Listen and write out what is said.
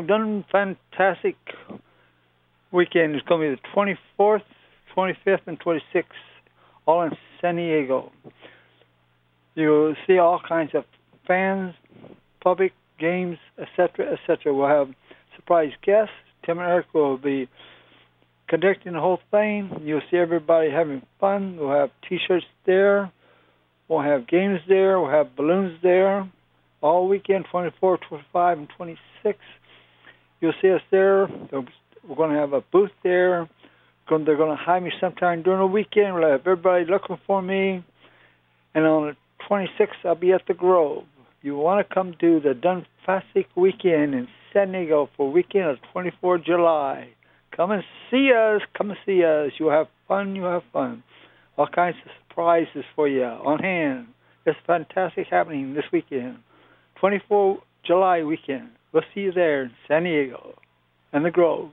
Diego done fantastic weekend. It's going to be the 24th, 25th, and 26th, all in San Diego. You'll see all kinds of fans, public games, etc., etc. We'll have surprise guests. Tim and Eric will be conducting the whole thing. You'll see everybody having fun. We'll have T-shirts there. We'll have games there. We'll have balloons there all weekend, 24, 25, and 26. You'll see us there. We're going to have a booth there. They're going to hire me sometime during the weekend. We'll have everybody looking for me. And on the 26th, I'll be at the Grove. You want to come to the Dunfastic weekend in San Diego for weekend of 24 July. Come and see us. Come and see us. You'll have fun. You'll have fun. All kinds of surprises for you on hand. It's fantastic happening this weekend. 24 July weekend. We'll see you there in San Diego and the Grove.